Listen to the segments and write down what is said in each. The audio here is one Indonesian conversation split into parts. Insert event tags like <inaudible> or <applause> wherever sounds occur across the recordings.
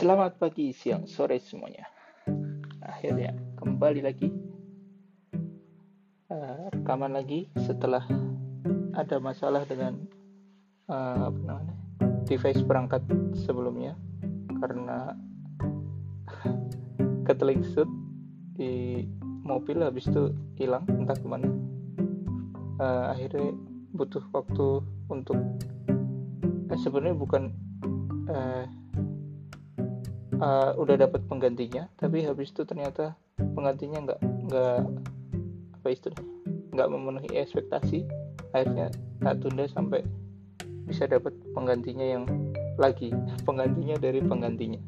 Selamat pagi, siang, sore semuanya. Akhirnya kembali lagi uh, rekaman lagi setelah ada masalah dengan uh, apa namanya device perangkat sebelumnya karena ketelingsut di mobil habis itu hilang entah ke mana. Uh, akhirnya butuh waktu untuk eh, sebenarnya bukan uh, uh, udah dapat penggantinya tapi habis itu ternyata penggantinya nggak nggak apa istilahnya nggak memenuhi ekspektasi. Akhirnya tak tunda sampai bisa dapat penggantinya yang lagi <laughs> penggantinya dari penggantinya.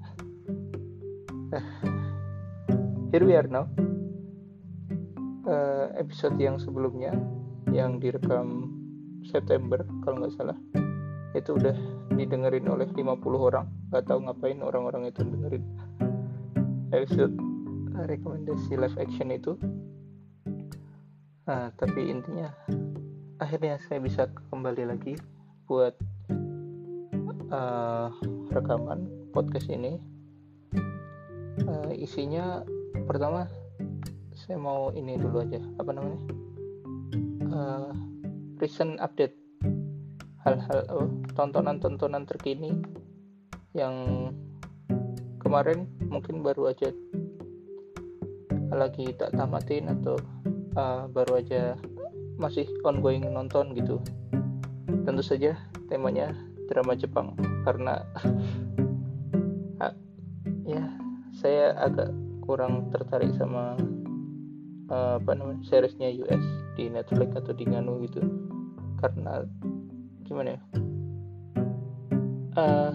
<laughs> Here we are now. Uh, episode yang sebelumnya yang direkam September kalau nggak salah. Itu udah didengerin oleh 50 orang. Nggak tahu ngapain orang-orang itu dengerin. Episode rekomendasi live action itu. Nah, tapi intinya akhirnya saya bisa kembali lagi buat uh, rekaman podcast ini. Uh, isinya pertama saya mau ini dulu aja. Apa namanya? Uh, recent update hal-hal oh, tontonan-tontonan terkini yang kemarin mungkin baru aja lagi tak tamatin atau uh, baru aja masih ongoing nonton gitu. Tentu saja temanya drama Jepang karena uh, <laughs> ya saya agak kurang tertarik sama uh, apa namanya seriesnya US di Netflix atau di Nganu gitu. Karena gimana ya? Uh,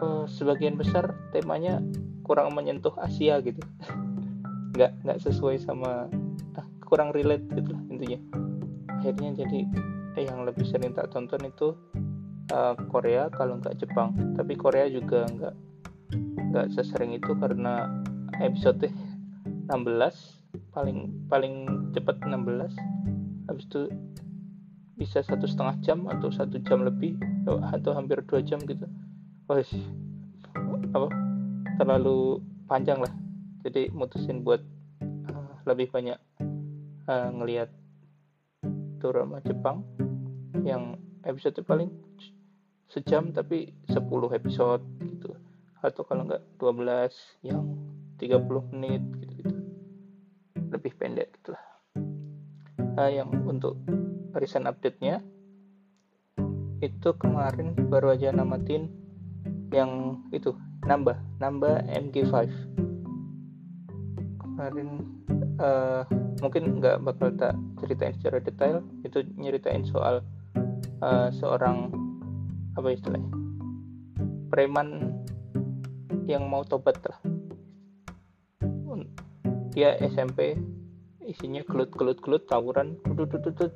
uh, sebagian besar temanya kurang menyentuh Asia gitu. <laughs> Nggak nggak sesuai sama uh, kurang relate gitu lah intinya. Akhirnya jadi eh, yang lebih sering tak tonton itu uh, Korea kalau nggak Jepang. Tapi Korea juga nggak nggak sesering itu karena episode 16 paling paling cepat 16 habis itu bisa satu setengah jam atau satu jam lebih atau hampir dua jam gitu. Wah apa terlalu panjang lah. Jadi mutusin buat uh, lebih banyak uh, ngelihat drama Jepang yang episode paling sejam tapi 10 episode gitu. Atau kalau enggak 12 yang 30 menit gitu gitu lebih pendek gitulah yang untuk recent update-nya itu kemarin baru aja namatin yang itu nambah nambah MG5 kemarin uh, mungkin nggak bakal tak ceritain secara detail itu nyeritain soal uh, seorang apa istilahnya preman yang mau tobat lah. Dia SMP isinya gelut-gelut-gelut tawuran tutut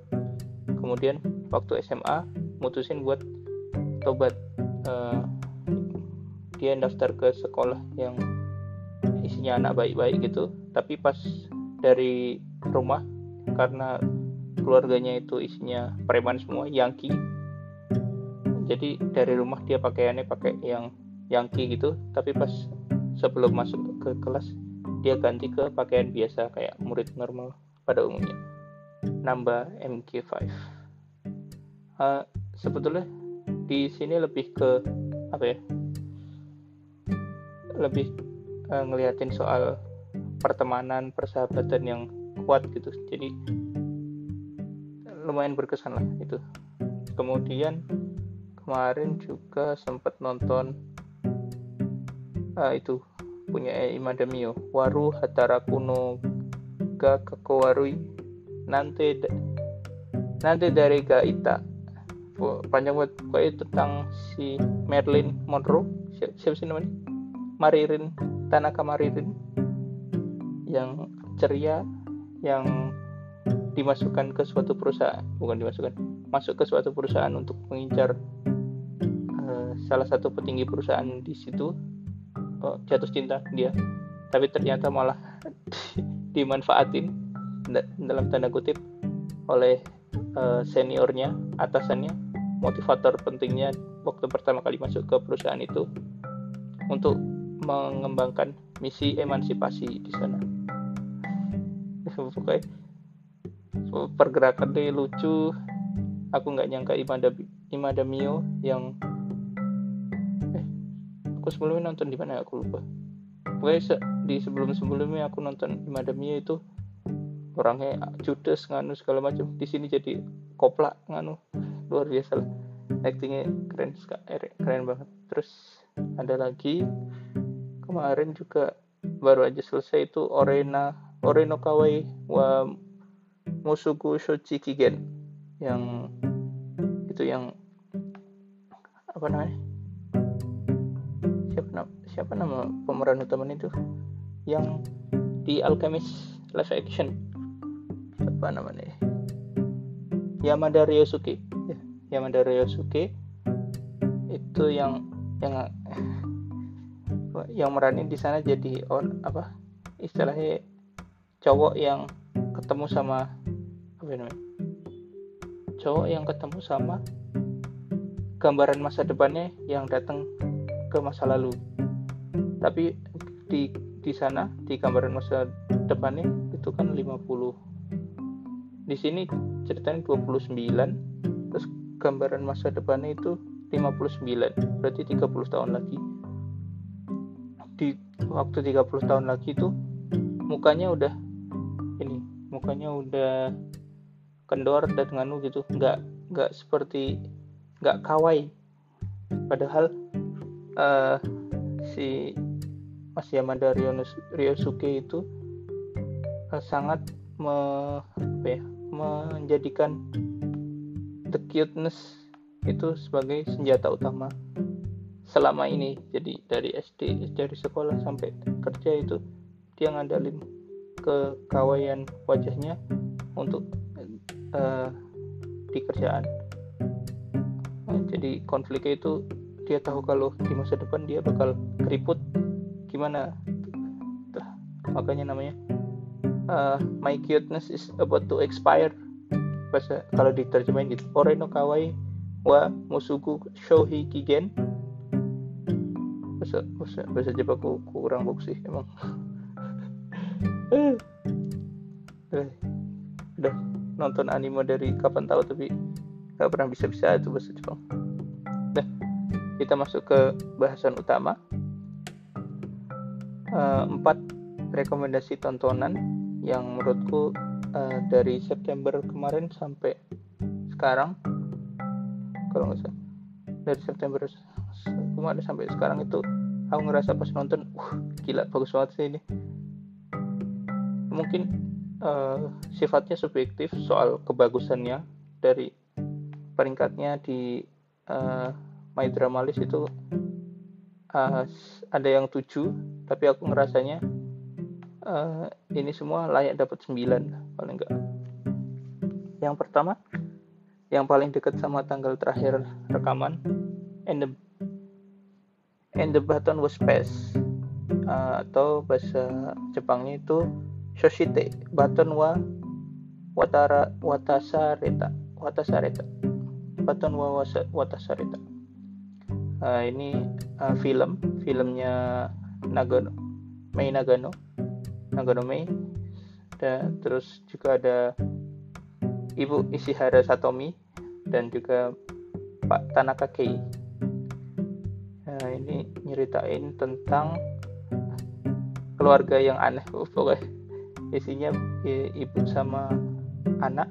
kemudian waktu SMA mutusin buat tobat uh, dia daftar ke sekolah yang isinya anak baik-baik gitu. Tapi pas dari rumah karena keluarganya itu isinya preman semua Yankee. Jadi dari rumah dia pakaiannya pakai yang Yankee gitu. Tapi pas sebelum masuk ke kelas dia ganti ke pakaian biasa kayak murid normal pada umumnya. Nambah MG5 uh, sebetulnya di sini lebih ke apa ya? Lebih uh, ngeliatin soal pertemanan persahabatan yang kuat gitu. Jadi lumayan berkesan lah itu. Kemudian kemarin juga sempat nonton uh, itu punya Imada Mio. Waru Hatara Kuno ga Kakowarui. Nanti nanti dari Gaita panjang buat pokoknya tentang si Marilyn Monroe. Siapa, siapa sih namanya? Maririn Tanaka Maririn yang ceria yang dimasukkan ke suatu perusahaan. Bukan dimasukkan masuk ke suatu perusahaan untuk mengincar uh, salah satu petinggi perusahaan di situ jatuh cinta dia. Tapi ternyata malah <laughs> dimanfaatin dalam tanda kutip oleh uh, seniornya atasannya motivator pentingnya waktu pertama kali masuk ke perusahaan itu untuk mengembangkan misi emansipasi di sana. <laughs> Pokoknya pergerakan dia lucu. Aku nggak nyangka Imada Imada Mio yang aku sebelumnya nonton di mana aku lupa. Pokoknya se di sebelum sebelumnya aku nonton Imada Mio itu orangnya judes nganu segala macam. Di sini jadi koplak nganu. Luar biasa lah. Actingnya keren eh, keren banget. Terus ada lagi kemarin juga baru aja selesai itu Orena Oreno Kawai wa Musuku Shochi Kigen yang itu yang apa namanya siapa nama siapa nama pemeran utama itu? Yang di Alchemist live action. Apa namanya? Yamada Ryosuke. Ya, Yamada Ryosuke. Itu yang yang yang meranin di sana jadi on apa istilahnya cowok yang ketemu sama apa namanya? Cowok yang ketemu sama gambaran masa depannya yang datang ke masa lalu. Tapi di di sana di gambaran masa depannya itu kan 50 di sini ceritanya 29 terus gambaran masa depannya itu 59 berarti 30 tahun lagi. Di waktu 30 tahun lagi itu mukanya udah ini mukanya udah kendor dan nganu gitu. Nggak nggak seperti nggak kawai. Padahal uh, si Mas Yamada Ryosuke itu uh, sangat me, ya, menjadikan the cuteness itu sebagai senjata utama selama ini. Jadi dari SD dari sekolah sampai kerja itu dia ngandalin kekawaian wajahnya untuk uh, di kerjaan. Jadi konfliknya itu dia tahu kalau di masa depan dia bakal keriput gimana? Tuh, makanya namanya uh, my cuteness is about to expire. Bahasa kalau diterjemahin gitu. Ore no kawai wa musuku shohi kigen bahasa bahasa bahasa Jepang kurang bagus sih emang. <laughs> Eh, udah nonton anime dari kapan tahu tapi nggak pernah bisa-bisa itu bahasa Jepang. Kita masuk ke bahasan utama. Uh, empat rekomendasi tontonan yang menurutku uh, dari September kemarin sampai sekarang, kalau nggak salah dari September kemarin sampai sekarang itu aku ngerasa pas nonton, uh, gila bagus banget sih ini. Mungkin uh, sifatnya subjektif soal kebagusannya dari peringkatnya di uh, My Drama List itu uh, ada yang tujuh tapi aku ngerasanya uh, ini semua layak dapat sembilan paling enggak yang pertama yang paling dekat sama tanggal terakhir rekaman and the and the button was passed uh, atau bahasa Jepangnya itu Shoshite Baton wa Watara Watasareta Watasareta. Baton wa Watasareta uh, ini uh, film. Filmnya Nagano Mei Nagano. Nagano Mei. Dan terus juga ada Ibu Ishihara Satomi dan juga Pak Tanaka Kei. Nah, ini nyeritain tentang keluarga yang aneh <laughs> pokoknya isinya ibu sama anak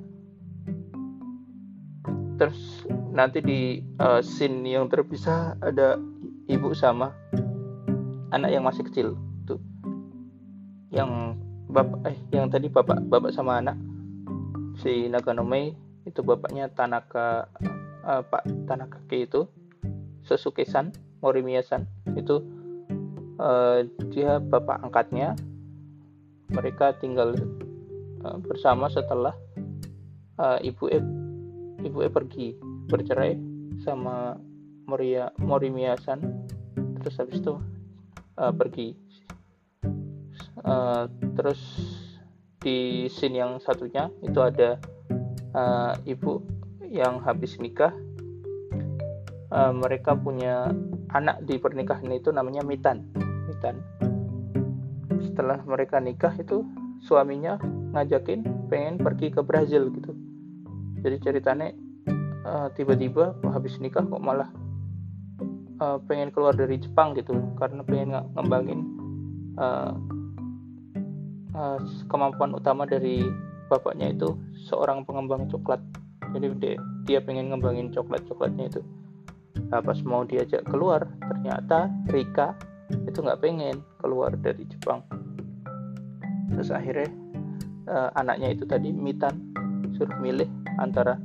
terus nanti di uh, scene yang terpisah ada ibu sama anak yang masih kecil tuh. Yang bapak eh yang tadi bapak bapak sama anak. Si Naganome itu bapaknya Tanaka uh, Pak Tanaka itu. Sesuke-san Morimiya-san itu uh, dia bapak angkatnya. Mereka tinggal uh, bersama setelah uh, ibu e ibu e pergi bercerai sama Moria Morimiyasan terus habis itu uh, pergi. Uh, terus di scene yang satunya itu ada uh, ibu yang habis nikah. Uh, mereka punya anak di pernikahan itu namanya Mitan. Mitan. Setelah mereka nikah itu suaminya ngajakin pengen pergi ke Brazil gitu jadi ceritanya uh, tiba-tiba habis nikah kok malah uh, pengen keluar dari Jepang gitu karena pengen ngembangin uh, uh, kemampuan utama dari bapaknya itu seorang pengembang coklat. Jadi dia, dia pengen ngembangin coklat coklatnya itu. Nah, pas mau diajak keluar ternyata Rika itu nggak pengen keluar dari Jepang. Terus akhirnya uh, anaknya itu tadi Mitan suruh milih antara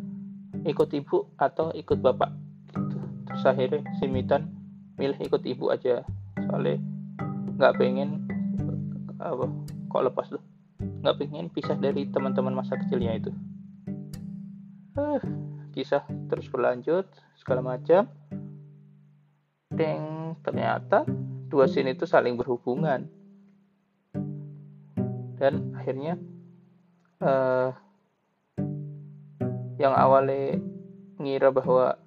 ikut ibu atau ikut bapak gitu. terus akhirnya si Mitan milih ikut ibu aja. Soalnya nggak pengen apa kok lepas tuh? Nggak pengen pisah dari teman-teman masa kecilnya itu. Uh, kisah terus berlanjut segala macam. Deng ternyata dua scene itu saling berhubungan. Dan akhirnya uh, yang awalnya ngira bahwa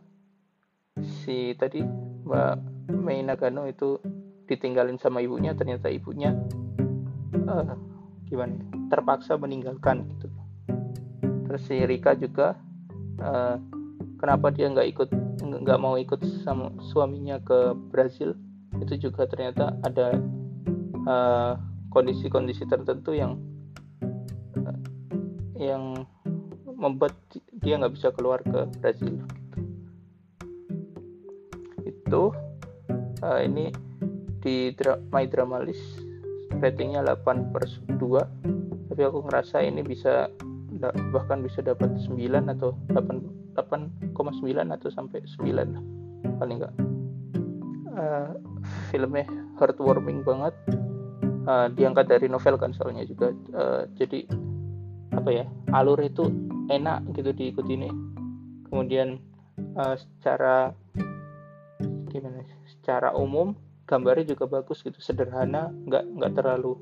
si tadi Mbak Mei Nagano itu ditinggalin sama ibunya ternyata ibunya uh, gimana ya, terpaksa meninggalkan gitu. Terus si Rika juga uh, kenapa dia nggak ikut nggak mau ikut sama suaminya ke Brazil itu juga ternyata ada eh, kondisi-kondisi tertentu yang uh, yang membuat dia nggak bisa keluar ke Brazil. Itu uh, ini di dra My Drama List ratingnya 8 per 2 tapi aku ngerasa ini bisa bahkan bisa dapat 9 atau 8 8,9 atau sampai 9 paling enggak uh, filmnya heartwarming banget. Uh, diangkat dari novel kan soalnya juga. Uh, jadi apa ya alur itu enak gitu diikuti ini. Kemudian uh, secara gimana secara umum gambarnya juga bagus gitu sederhana nggak nggak terlalu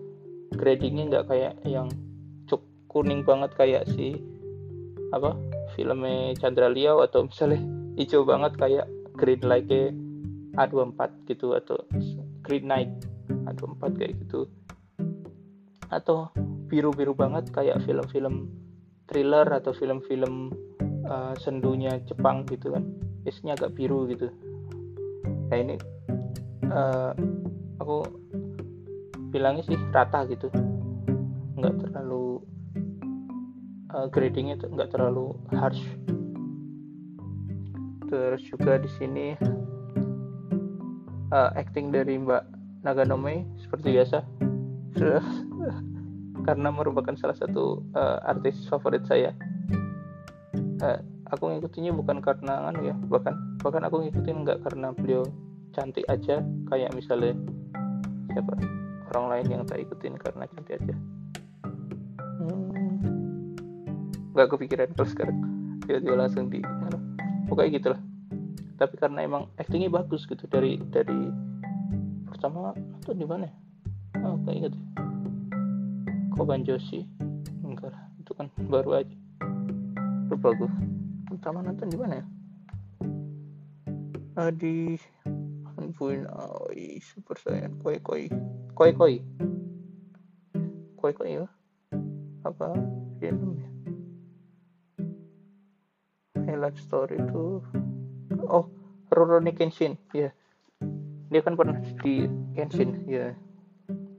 gradingnya nggak kayak yang cuk kuning banget kayak si apa filmnya Chandra Liao atau misalnya hijau banget kayak Green Light A24 gitu atau Green Night A24 kayak gitu. Atau biru-biru banget kayak film-film thriller atau film-film uh, sendunya Jepang gitu kan. Isinya agak biru gitu. Nah ini uh, aku bilangnya sih rata gitu. Nggak terlalu uh, gradingnya nggak terlalu harsh. Terus juga di sini uh, acting dari Mbak Naganome seperti biasa karena merupakan salah satu uh, artis favorit saya. Uh, aku ngikutinnya bukan karena anu ya bahkan bahkan aku ngikutin nggak karena beliau cantik aja kayak misalnya siapa? Orang lain yang tak ikutin karena cantik aja. Hmm, nggak kepikiran kalau sekarang. Tiba-tiba langsung di anu, pokoknya gitulah. Tapi karena emang actingnya bagus gitu dari dari pertama itu di mana ya? oh kayak gitu Koban Joshi enggak lah itu kan baru aja. Lupa gue pertama nonton di mana ya? Uh, di Buin Aoi Super Saiyan Koi Koi. Koi Koi? Koi Koi ya apa? Film ya Highlight Story itu. Oh Rurouni Kenshin ya yeah. dia kan pernah di Kenshin ya yeah.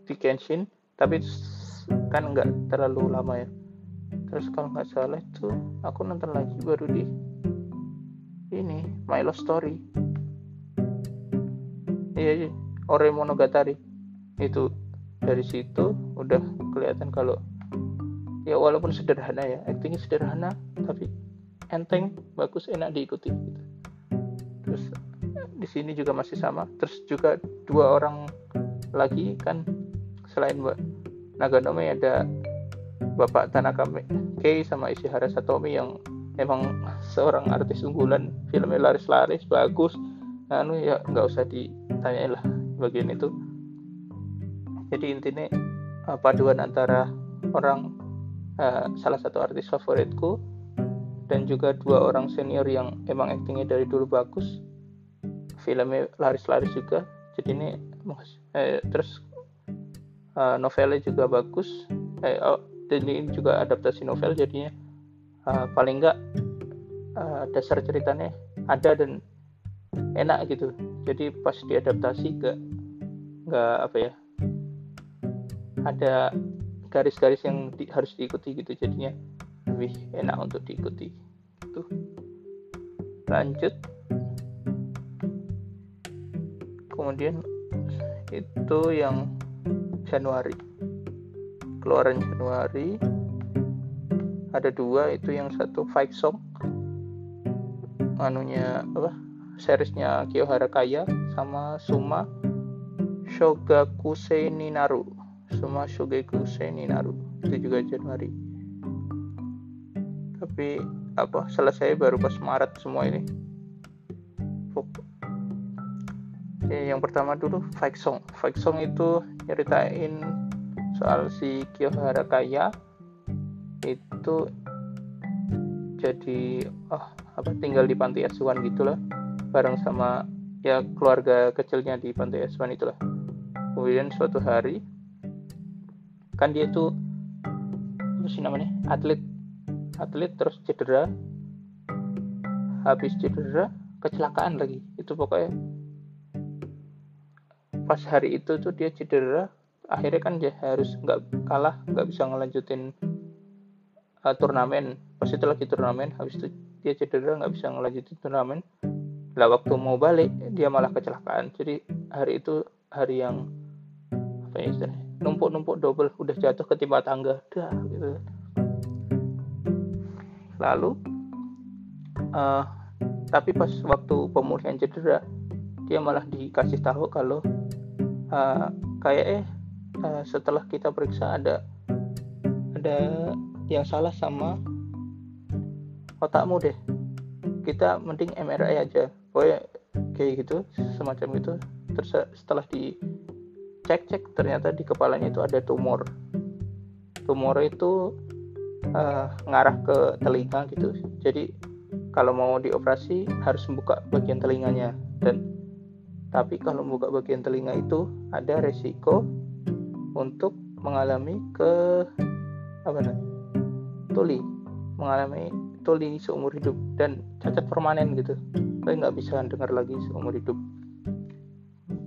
di Kenshin tapi kan nggak terlalu lama ya. Terus kalau nggak salah itu aku nonton lagi baru di ini My Love Story. Iya, iya. Ore Monogatari. Itu dari situ udah kelihatan kalau ya walaupun sederhana ya actingnya sederhana tapi enteng bagus enak diikuti gitu. terus di sini juga masih sama. Terus juga dua orang lagi kan selain mbak Naganome ada Bapak Tanaka Kei sama Ishihara Satomi yang emang seorang artis unggulan. Filmnya laris-laris bagus. Anu ya nggak usah ditanyain lah bagian itu. Jadi intinya uh, paduan antara orang uh, salah satu artis favoritku dan juga dua orang senior yang emang aktingnya dari dulu bagus. Filmnya laris-laris juga. Jadi ini eh, terus uh, novelnya juga bagus. Eh, oh, dan ini juga adaptasi novel jadinya. Uh, paling enggak uh, dasar ceritanya ada dan enak gitu. Jadi pas diadaptasi gak nggak apa ya ada garis-garis yang di, harus diikuti gitu. Jadinya lebih enak untuk diikuti gitu. Lanjut. Kemudian itu yang Januari. Keluaran Januari. Ada dua itu yang satu Five Song. Anunya apa seriesnya Kiyohara Kaya sama Suma Shogakusei Naru Suma Shogakusei Naru itu juga Januari. Tapi apa selesai baru pas Maret semua ini Oke, yang pertama dulu Fight Song. Fight Song itu nyeritain soal si Kiyohara Kaya itu jadi oh apa tinggal di panti asuhan gitulah. Bareng sama ya keluarga kecilnya di panti asuhan itulah. Kemudian suatu hari kan dia tuh apa sih namanya atlet. Atlet terus cedera. Habis cedera kecelakaan lagi. Itu pokoknya pas hari itu tuh dia cedera akhirnya kan dia harus nggak kalah nggak bisa ngelanjutin uh, turnamen. Pas itu lagi turnamen habis itu dia cedera nggak bisa ngelanjutin turnamen. Lah waktu mau balik dia malah kecelakaan. Jadi hari itu hari yang apa ya istilahnya numpuk-numpuk double udah jatuh ketimpa tangga dah gitu. Lalu uh, tapi pas waktu pemulihan cedera dia malah dikasih tahu kalau uh, kayak eh uh, setelah kita periksa ada ada yang salah sama otakmu deh. Kita mending MRI aja. Pokoknya kayak gitu semacam itu. Terus setelah di cek cek ternyata di kepalanya itu ada tumor. Tumor itu uh, ngarah ke telinga gitu. Jadi kalau mau dioperasi harus membuka bagian telinganya. Dan tapi kalau membuka bagian telinga itu ada resiko untuk mengalami ke apa namanya tuli, mengalami tuli seumur hidup dan cacat permanen gitu. Tapi nggak bisa dengar lagi seumur hidup.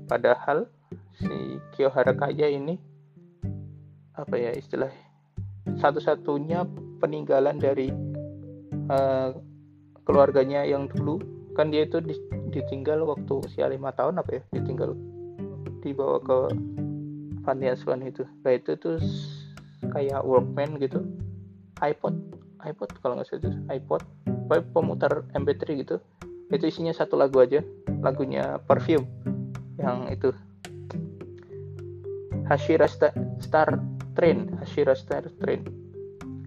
Padahal si Kiyohara Kaya ini apa ya istilah satu-satunya peninggalan dari uh, keluarganya yang dulu kan dia itu di, ditinggal waktu usia lima tahun apa ya? Ditinggal. Dibawa ke panti asuhan itu. Nah itu tuh kayak workman gitu. iPod. iPod kalau nggak salah itu. iPod. Pemutar MP3 gitu. Itu isinya satu lagu aja. Lagunya perfume. Yang itu. Hashira Star, Star Train. Hashira Star Train.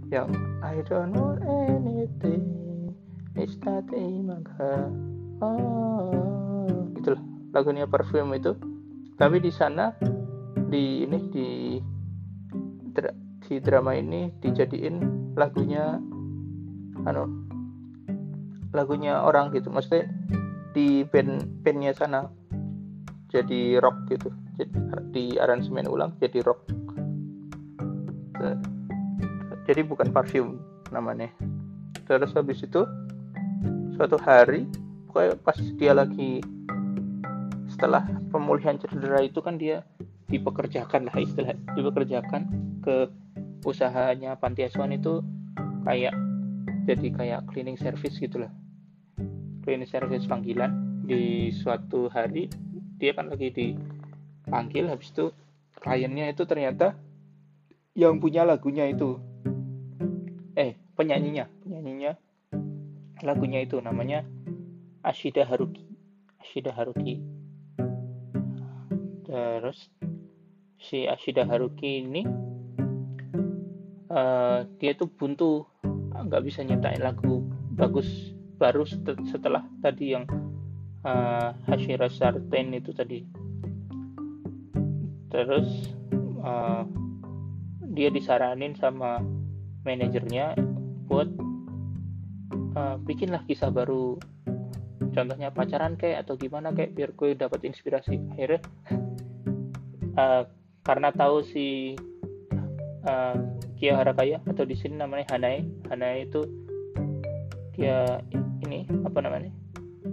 Yang I don't know anything it's not a manga oh itulah lagunya perfume itu. Tapi di sana di ini di di drama ini dijadiin lagunya anu lagunya orang gitu. Maksudnya di band bandnya sana jadi rock gitu. Jadi di aransemen ulang jadi rock. Jadi bukan parfum namanya. Terus habis itu suatu hari pokoknya pas dia lagi setelah pemulihan cedera itu kan dia dipekerjakan lah istilah dipekerjakan ke usahanya panti asuhan itu kayak jadi kayak cleaning service gitulah cleaning service panggilan. Di suatu hari dia kan lagi dipanggil habis itu kliennya itu ternyata yang punya lagunya itu. Eh penyanyinya. Penyanyinya lagunya itu namanya Ashida Haruki. Ashida Haruki. Terus si Ashida Haruki ini uh, dia tuh buntu. Nggak bisa nyiptain lagu bagus baru setelah tadi yang uh, Hashira Sarten itu tadi. Terus uh, dia disaranin sama manajernya buat uh, bikinlah kisah baru. Contohnya pacaran kayak atau gimana kayak biar gue dapat inspirasi. Akhirnya uh, <laughs> karena tahu si uh, Kia Harakaya atau di sini namanya Hanae Hanae itu dia ini apa namanya?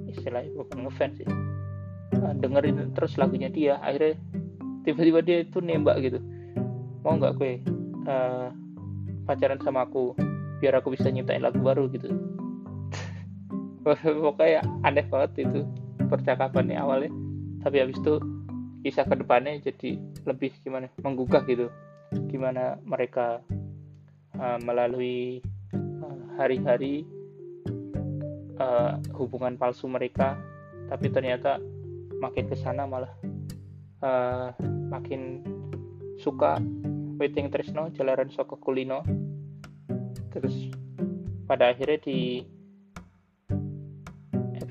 Istilahnya bukan ngefans sih. Uh, dengerin terus lagunya dia. Akhirnya tiba-tiba dia itu nembak gitu. Mau nggak gue uh, pacaran sama aku? Biar aku bisa nyiptain lagu baru gitu <laughs> pokoknya aneh banget itu percakapannya awalnya. Tapi habis itu kisah ke depannya jadi lebih gimana menggugah gitu. Gimana mereka uh, melalui uh, hari-hari uh, hubungan palsu mereka. Tapi ternyata makin ke sana malah uh, makin suka waiting Trisno jalaran Soko Kulino. Terus pada akhirnya di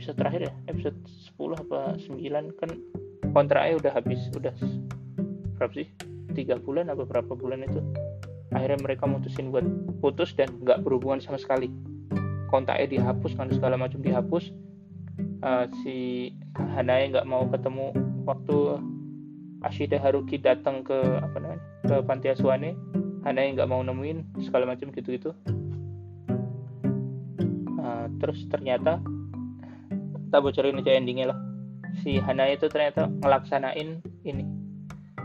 episode terakhir ya? Episode 10 apa 9 kan kontraknya udah habis udah berapa sih? Tiga bulan apa berapa bulan itu? Akhirnya mereka mutusin buat putus dan nggak berhubungan sama sekali. Kontaknya dihapus kan segala macam dihapus. Uh, si Hanae nggak mau ketemu waktu Ashida Haruki datang ke apa namanya ke panti asuhannya. Hanae nggak mau nemuin segala macam gitu-gitu. Uh, terus ternyata tak bocorin aja endingnya lah. Si Hana itu ternyata ngelaksanain ini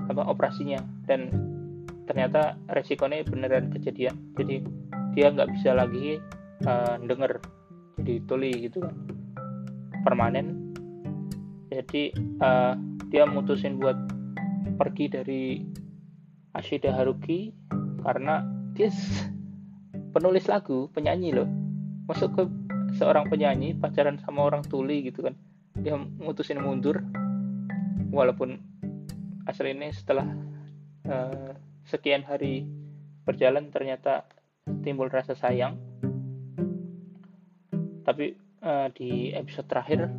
apa operasinya. Dan ternyata resikonya beneran kejadian. Jadi dia nggak bisa lagi uh, denger. Jadi tuli gitu kan. Permanen. Jadi uh, dia mutusin buat pergi dari Ashida Haruki karena dia penulis lagu penyanyi loh. Masuk ke seorang penyanyi pacaran sama orang tuli gitu kan. Dia mutusin mundur walaupun asal ini setelah uh, sekian hari berjalan ternyata timbul rasa sayang. Tapi uh, di episode terakhir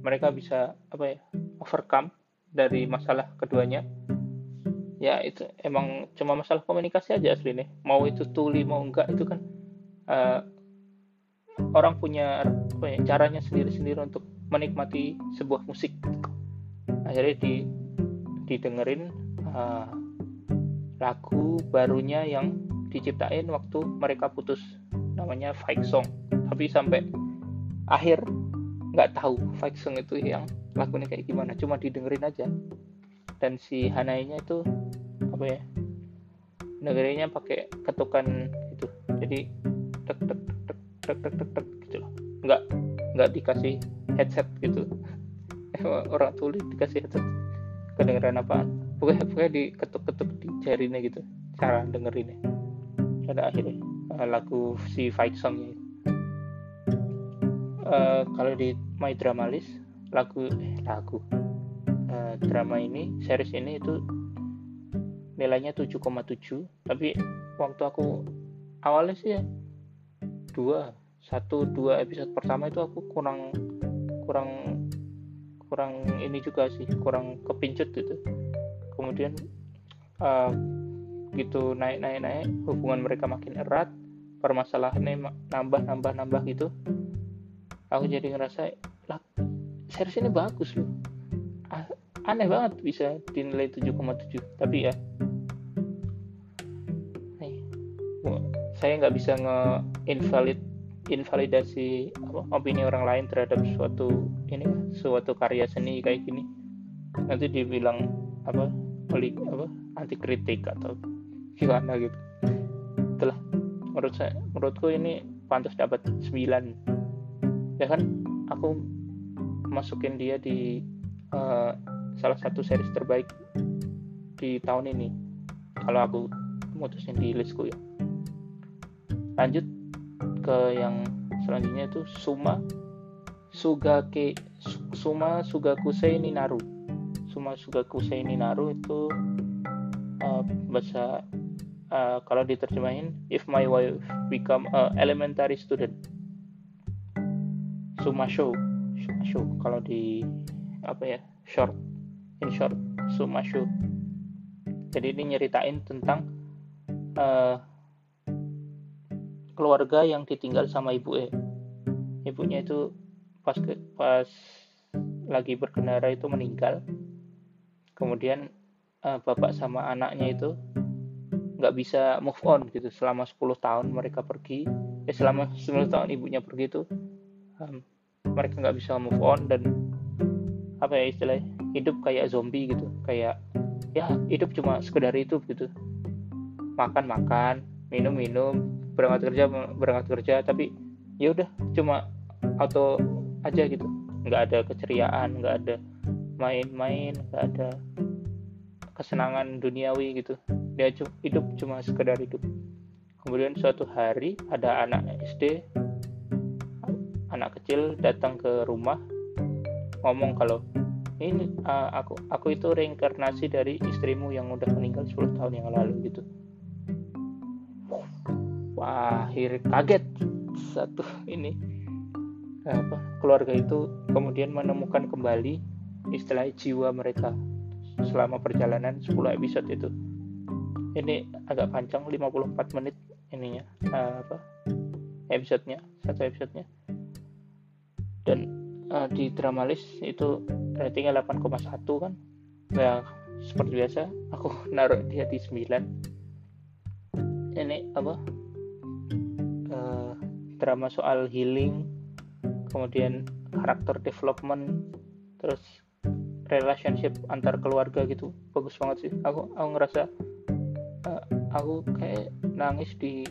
mereka bisa apa ya overcome dari masalah keduanya. Ya itu emang cuma masalah komunikasi aja asli nih mau itu tuli mau enggak itu kan uh, orang punya apa ya, caranya sendiri-sendiri untuk menikmati sebuah musik. Akhirnya di didengerin uh, lagu barunya yang diciptain waktu mereka putus. Namanya Fight Song. Tapi sampai akhir nggak tahu Fight Song itu yang lagunya kayak gimana. Cuma didengerin aja. Dan si Hanainya itu apa ya dengerinnya pakai ketukan itu. Jadi tek tek tek tek gitu loh. Nggak nggak dikasih headset gitu. <laughs> Orang tulis dikasih headset. Kedengeran apa pokoknya pokoknya diketuk-ketuk di jarinya gitu. Cara dengerinnya. Pada akhirnya uh, lagu si fight songnya. Uh, kalau di My Drama List lagu eh, lagu. Uh, drama ini series ini itu nilainya 7,7 tapi waktu aku awalnya sih ya dua satu dua episode pertama itu aku kurang kurang kurang ini juga sih kurang kepincut gitu. Kemudian uh, gitu naik naik naik hubungan mereka makin erat permasalahannya nambah nambah nambah gitu. Aku jadi ngerasa lah series ini bagus loh. Aneh banget bisa dinilai 7,7 tapi ya saya nggak bisa nge-invalid invalidasi opini orang lain terhadap suatu ini suatu karya seni kayak gini. Nanti dibilang apa oleh apa anti kritik atau gimana gitu. Itulah. Menurut saya menurutku ini pantas dapat 9 ya kan? Aku masukin dia di uh, salah satu series terbaik di tahun ini. Kalau aku mutusin di listku ya lanjut ke yang selanjutnya itu Suma Sugake Suma Sugakusei Naru Suma Sugakusei Naru itu uh, bahasa uh, kalau diterjemahin If My Wife Become a Elementary Student. Suma Show Show kalau di apa ya short in short Suma Show jadi ini nyeritain tentang uh, keluarga yang ditinggal sama ibu eh ibunya itu pas ke, pas lagi berkendara itu meninggal. Kemudian uh, bapak sama anaknya itu nggak bisa move on gitu. Selama 10 tahun mereka pergi eh selama 10 tahun ibunya pergi itu um, mereka nggak bisa move on dan apa ya istilahnya hidup kayak zombie gitu. Kayak ya hidup cuma sekedar itu gitu. Makan makan minum minum berangkat kerja berangkat kerja tapi ya udah cuma auto aja gitu. Nggak ada keceriaan nggak ada main-main nggak ada kesenangan duniawi gitu. Dia hidup cuma sekedar hidup. Kemudian suatu hari ada anak SD anak kecil datang ke rumah ngomong kalau ini uh, aku aku itu reinkarnasi dari istrimu yang udah meninggal 10 tahun yang lalu gitu akhir kaget. Satu ini. Apa keluarga itu kemudian menemukan kembali istilah jiwa mereka selama perjalanan 10 episode itu. Ini agak panjang 54 menit ininya uh, apa episodenya satu episodenya. Dan uh, di drama list itu ratingnya 8,1 kan? Ya seperti biasa aku <laughs> naruh dia di 9 ini apa drama soal healing kemudian karakter development terus relationship antar keluarga gitu. Bagus banget sih. Aku aku ngerasa uh, aku kayak nangis di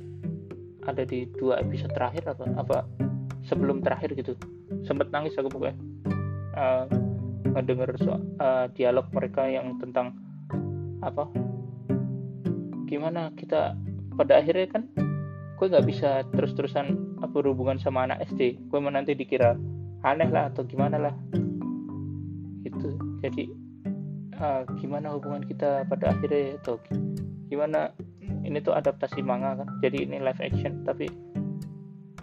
ada di dua episode terakhir apa apa sebelum terakhir gitu. Sempet nangis aku pokoknya. Uh, ngedenger so, uh, dialog mereka yang tentang apa? Gimana kita pada akhirnya kan gue nggak bisa terus-terusan berhubungan sama anak SD gue nanti dikira aneh lah atau gimana lah. Jadi uh, gimana hubungan kita pada akhirnya atau gimana ini tuh adaptasi manga kan? Jadi ini live action tapi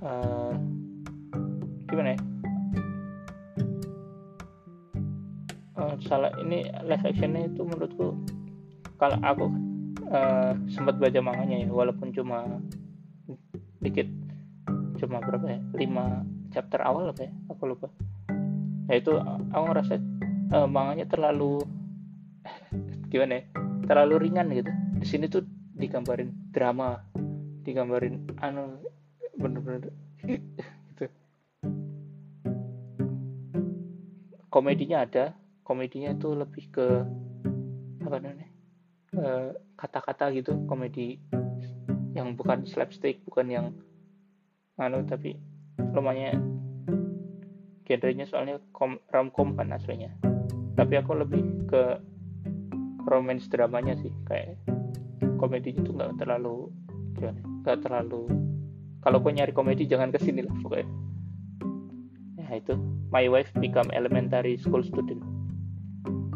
uh, gimana ya? Uh, salah ini live actionnya itu menurutku kalau aku uh, sempat baca manganya ya walaupun cuma dikit cuma berapa ya? Lima chapter awal apa ya? Aku lupa. Ya itu aku ngerasa uh, manganya terlalu <laughs> gimana ya? Terlalu ringan gitu. Di sini tuh digambarin drama digambarin anu bener-bener <laughs> gitu. Komedinya ada. Komedinya itu lebih ke apa namanya? Kata kata-kata gitu. Komedi yang bukan slapstick bukan yang anu tapi lumayan genrenya soalnya kom, romcom kan aslinya. Tapi aku lebih ke romance dramanya sih kayak komedi itu nggak terlalu gimana nggak terlalu kalau kau nyari komedi jangan ke sini lah pokoknya. Ya itu. My wife become elementary school student.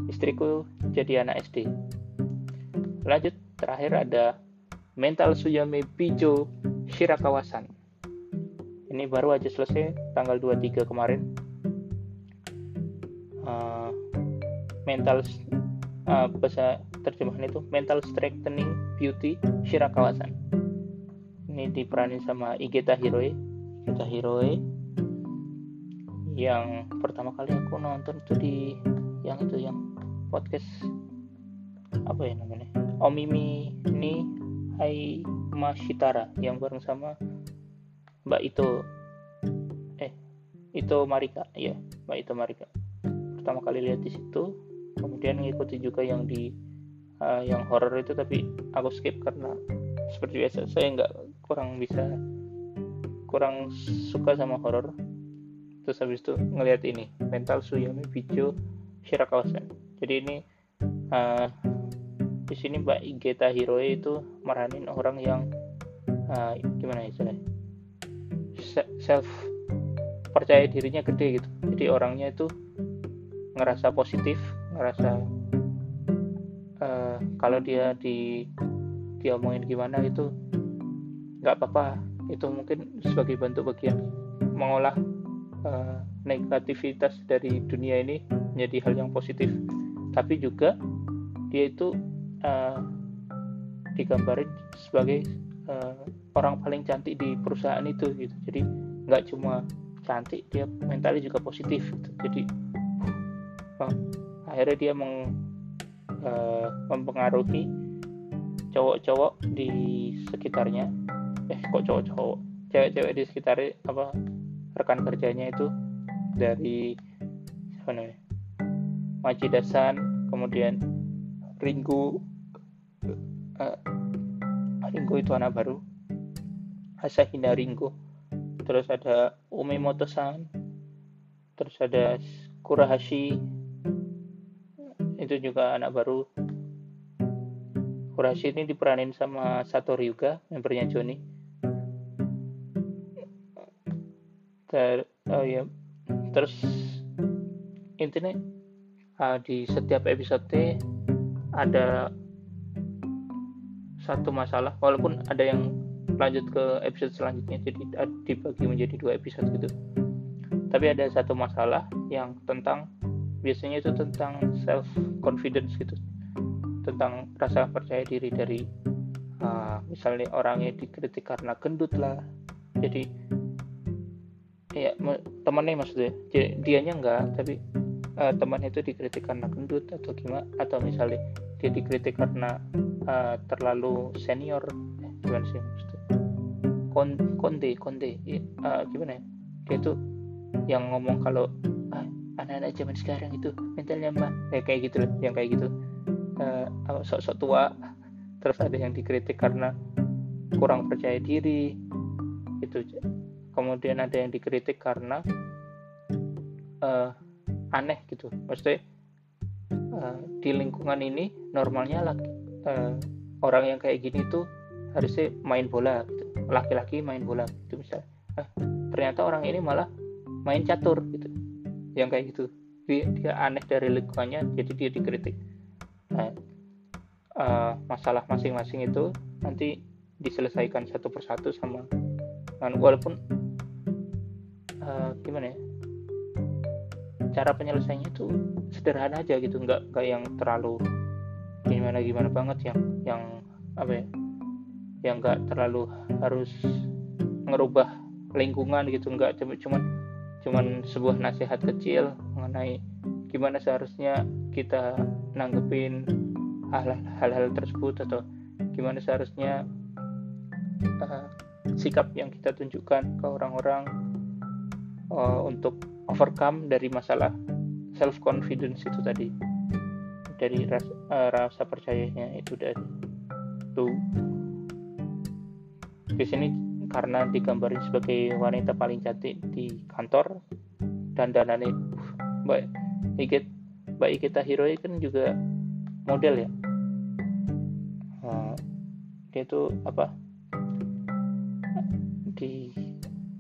Istriku jadi anak SD lanjut terakhir ada mental suyame pijo shirakawasan ini baru aja selesai tanggal 23 kemarin. Uh, mental uh, bahasa terjemahan itu mental strengthening beauty Shirakawasan ini diperanin sama Igeta Hiroe. Igeta Hiroe. Yang pertama kali aku nonton itu di yang itu yang podcast apa ya namanya? Omimi ni Hai Mashitara yang bareng sama Mbak Ito. Eh Ito Marika. Ya Mbak Ito Marika. Pertama kali lihat di situ kemudian ngikuti juga yang di uh, yang horror itu tapi aku skip karena seperti biasa saya nggak kurang bisa kurang suka sama horror. Terus habis itu ngelihat ini mental Suyami Bijo Shirakawasan. Jadi ini uh, di sini Mbak Igeta Hiroe itu meranin orang yang uh, gimana istilahnya self percaya dirinya gede gitu. Jadi orangnya itu ngerasa positif ngerasa uh, kalau dia di dia omongin gimana itu nggak apa-apa. Itu mungkin sebagai bentuk bagian mengolah uh, negativitas dari dunia ini menjadi hal yang positif. Tapi juga dia itu uh, digambarin sebagai uh, orang paling cantik di perusahaan itu gitu. Jadi nggak cuma cantik dia mentalnya juga positif gitu. jadi oh, akhirnya dia meng, uh, mempengaruhi cowok-cowok di sekitarnya. Eh kok cowok-cowok? Cewek-cewek di sekitar apa rekan kerjanya itu dari apa namanya? Majidasan kemudian Ringo uh, Ringo itu anak baru. Asahina Ringo. Terus ada Umemoto-san terus ada Kurahashi. Itu juga anak baru. Kurahashi ini diperanin sama Satoru Yuga membernya Johnny Ter, oh ya terus intinya uh, di setiap episode ada satu masalah walaupun ada yang lanjut ke episode selanjutnya jadi dibagi menjadi dua episode gitu. Tapi ada satu masalah yang tentang biasanya itu tentang self confidence gitu. Tentang rasa percaya diri dari uh, misalnya orangnya dikritik karena gendut lah. Jadi ya temannya maksudnya dianya enggak tapi uh, temannya itu dikritik karena gendut atau gimana atau misalnya dia dikritik karena uh, terlalu senior. Eh, gimana sih maksudnya? Konde konde uh, gimana ya? Dia tuh yang ngomong kalau ah, anak-anak zaman sekarang itu mentalnya mah ya, kayak gitu loh yang kayak gitu. Uh, sok-sok tua. Terus ada yang dikritik karena kurang percaya diri itu kemudian ada yang dikritik karena uh, aneh gitu. Maksudnya uh, di lingkungan ini normalnya lagi uh, orang yang kayak gini tuh harusnya main bola gitu laki-laki main bola gitu misalnya. Eh, ternyata orang ini malah main catur gitu yang kayak gitu. Dia, dia aneh dari lingkungannya jadi dia dikritik. Nah uh, masalah masing-masing itu nanti diselesaikan satu persatu sama kan walaupun uh, gimana ya cara penyelesaiannya itu sederhana aja gitu nggak nggak yang terlalu gimana gimana banget yang yang apa ya yang nggak terlalu harus ngerubah lingkungan gitu nggak cuma cuman cuman sebuah nasihat kecil mengenai gimana seharusnya kita nanggepin hal-hal tersebut atau gimana seharusnya uh, sikap yang kita tunjukkan ke orang-orang uh, untuk overcome dari masalah self confidence itu tadi dari ras, uh, rasa percayanya itu dari tuh di sini karena digambarin sebagai wanita paling cantik di kantor dan danane baik Ikit baik kita hero kan juga model ya? Uh, dia itu apa? Di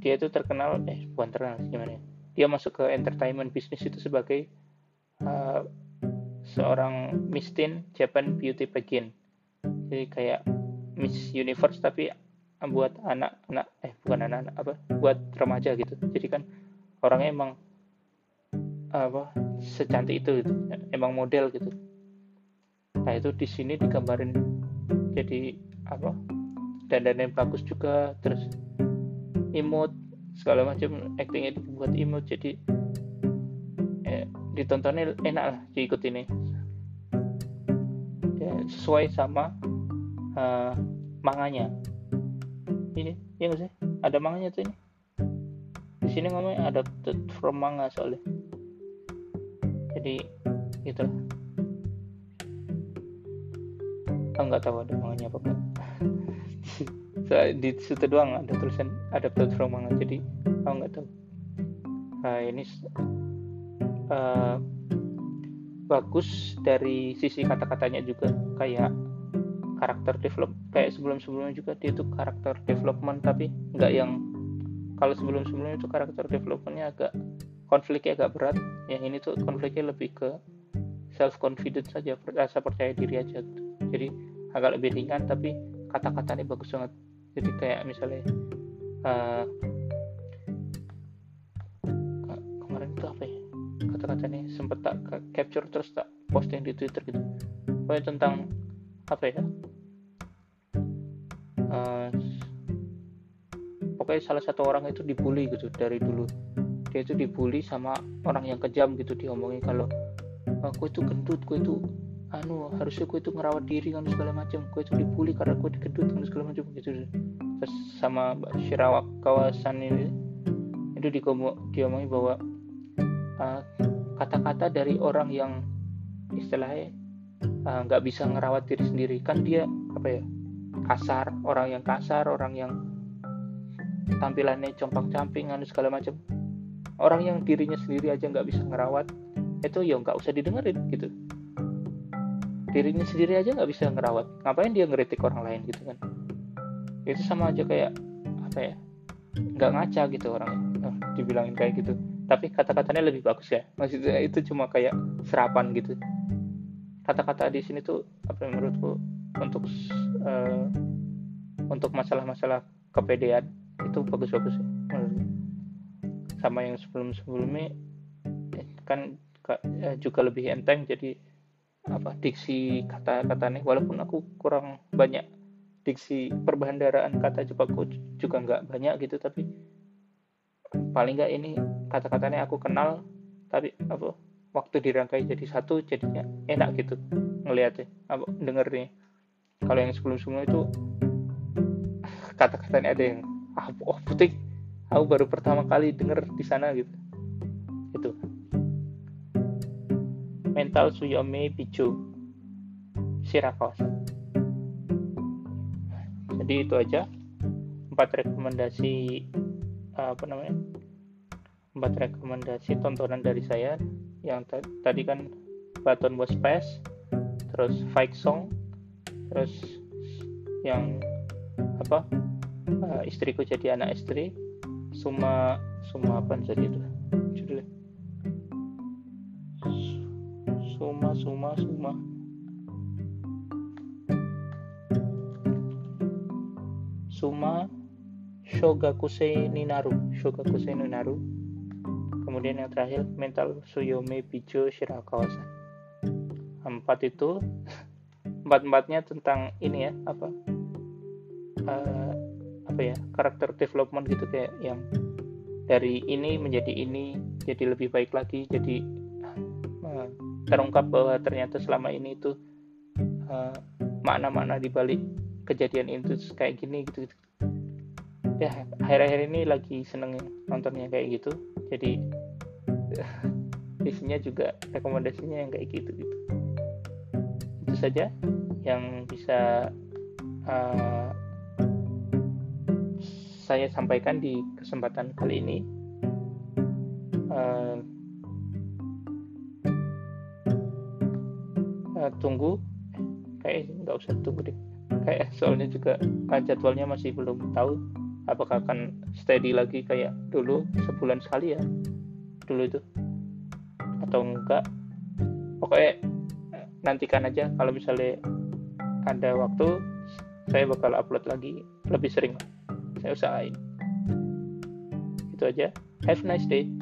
dia itu terkenal eh bukan terkenal gimana ya? Dia masuk ke entertainment bisnis itu sebagai uh, seorang mistin Japan beauty pageant jadi kayak Miss Universe tapi buat anak-anak eh bukan anak-anak apa buat remaja gitu. Jadi kan orangnya emang apa secantik itu gitu. emang model gitu. Nah itu di sini digambarin jadi apa dan dan yang bagus juga terus imut segala macam actingnya dibuat imut jadi eh, ditontonnya enak lah diikut ini. Ya, sesuai sama uh, manganya. Ini ya nggak sih? Ada manganya tuh ini. Di sini ngomongnya adapted from manga soalnya. Jadi gitu lah oh, nggak tahu ada manganya apa enggak. <laughs> Di situ doang ada tulisan adapted from manga. Jadi oh nggak tahu. Nah ini uh, bagus dari sisi kata-katanya juga. Kayak karakter develop kayak sebelum-sebelumnya juga dia itu karakter development tapi nggak yang kalau sebelum-sebelumnya itu karakter developmentnya agak konfliknya agak berat. Yang ini tuh konfliknya lebih ke self confidence saja rasa percaya diri aja. Jadi agak lebih ringan tapi kata-katanya bagus banget. Jadi kayak misalnya uh, kata-katanya sempet tak capture terus tak posting di twitter gitu. Pokoknya tentang apa ya? Uh, pokoknya salah satu orang itu dibully gitu dari dulu. Dia itu dibully sama orang yang kejam gitu diomongin kalau aku itu gendut aku itu anu harusnya aku itu ngerawat diri kan segala macam. Aku itu dibully karena aku gendut kan segala macam gitu. Terus sama Mbak Shirawak kawasan ini itu diomongin bahwa uh, kata-kata dari orang yang istilahnya uh, nggak uh, bisa ngerawat diri sendiri. Kan dia apa ya kasar orang yang kasar orang yang tampilannya compang-camping anu segala macam. Orang yang dirinya sendiri aja nggak bisa ngerawat itu ya nggak usah didengerin gitu. Dirinya sendiri aja nggak bisa ngerawat. Ngapain dia ngeritik orang lain gitu kan? Itu sama aja kayak apa ya nggak ngaca gitu orang oh, dibilangin kayak gitu tapi kata-katanya lebih bagus ya. Maksudnya itu cuma kayak serapan gitu. Kata-kata di sini tuh apa menurutku untuk uh, untuk masalah-masalah kepedean itu bagus-bagus ya sama yang sebelum-sebelumnya eh, kan eh, juga lebih enteng jadi apa diksi kata-katanya. Walaupun aku kurang banyak diksi perbandaraan kata Jepangku juga nggak banyak gitu tapi paling nggak ini kata-katanya aku kenal tapi apa waktu dirangkai jadi satu jadinya enak gitu ngelihatnya apa dengernya. Kalau yang sebelum-sebelumnya itu kata-katanya ada yang ah oh putih aku baru pertama kali denger di sana gitu. Itu. Mental suyome bicu Shirakawa jadi itu aja empat rekomendasi apa namanya empat rekomendasi tontonan dari saya. Yang tadi kan Baton Was Pass terus Fight Song terus yang apa uh, istriku jadi anak istri Suma Suma apa jadi itu? Judulnya. Suma Suma Suma. Suma Shogakusei Ninaru. Shogakusei Ninaru kemudian yang terakhir mental Suyome Bijo Shirakawasan. Empat itu <laughs> empat empatnya tentang ini ya apa? Uh, apa ya karakter development gitu kayak yang dari ini menjadi ini jadi lebih baik lagi jadi uh, terungkap bahwa ternyata selama ini itu uh, makna-makna di balik kejadian itu kayak gini gitu, gitu. ya akhir-akhir ini lagi seneng nontonnya kayak gitu. Jadi isinya juga rekomendasinya yang kayak gitu gitu. Itu saja yang bisa uh, saya sampaikan di kesempatan kali ini. Uh, uh, tunggu. Kayak nggak usah tunggu deh. Kayak soalnya juga jadwalnya masih belum tahu apakah akan steady lagi kayak dulu sebulan sekali ya dulu itu. Atau enggak. Pokoknya nantikan aja kalau misalnya ada waktu saya bakal upload lagi lebih sering. Saya usahain. Itu aja. Have a nice day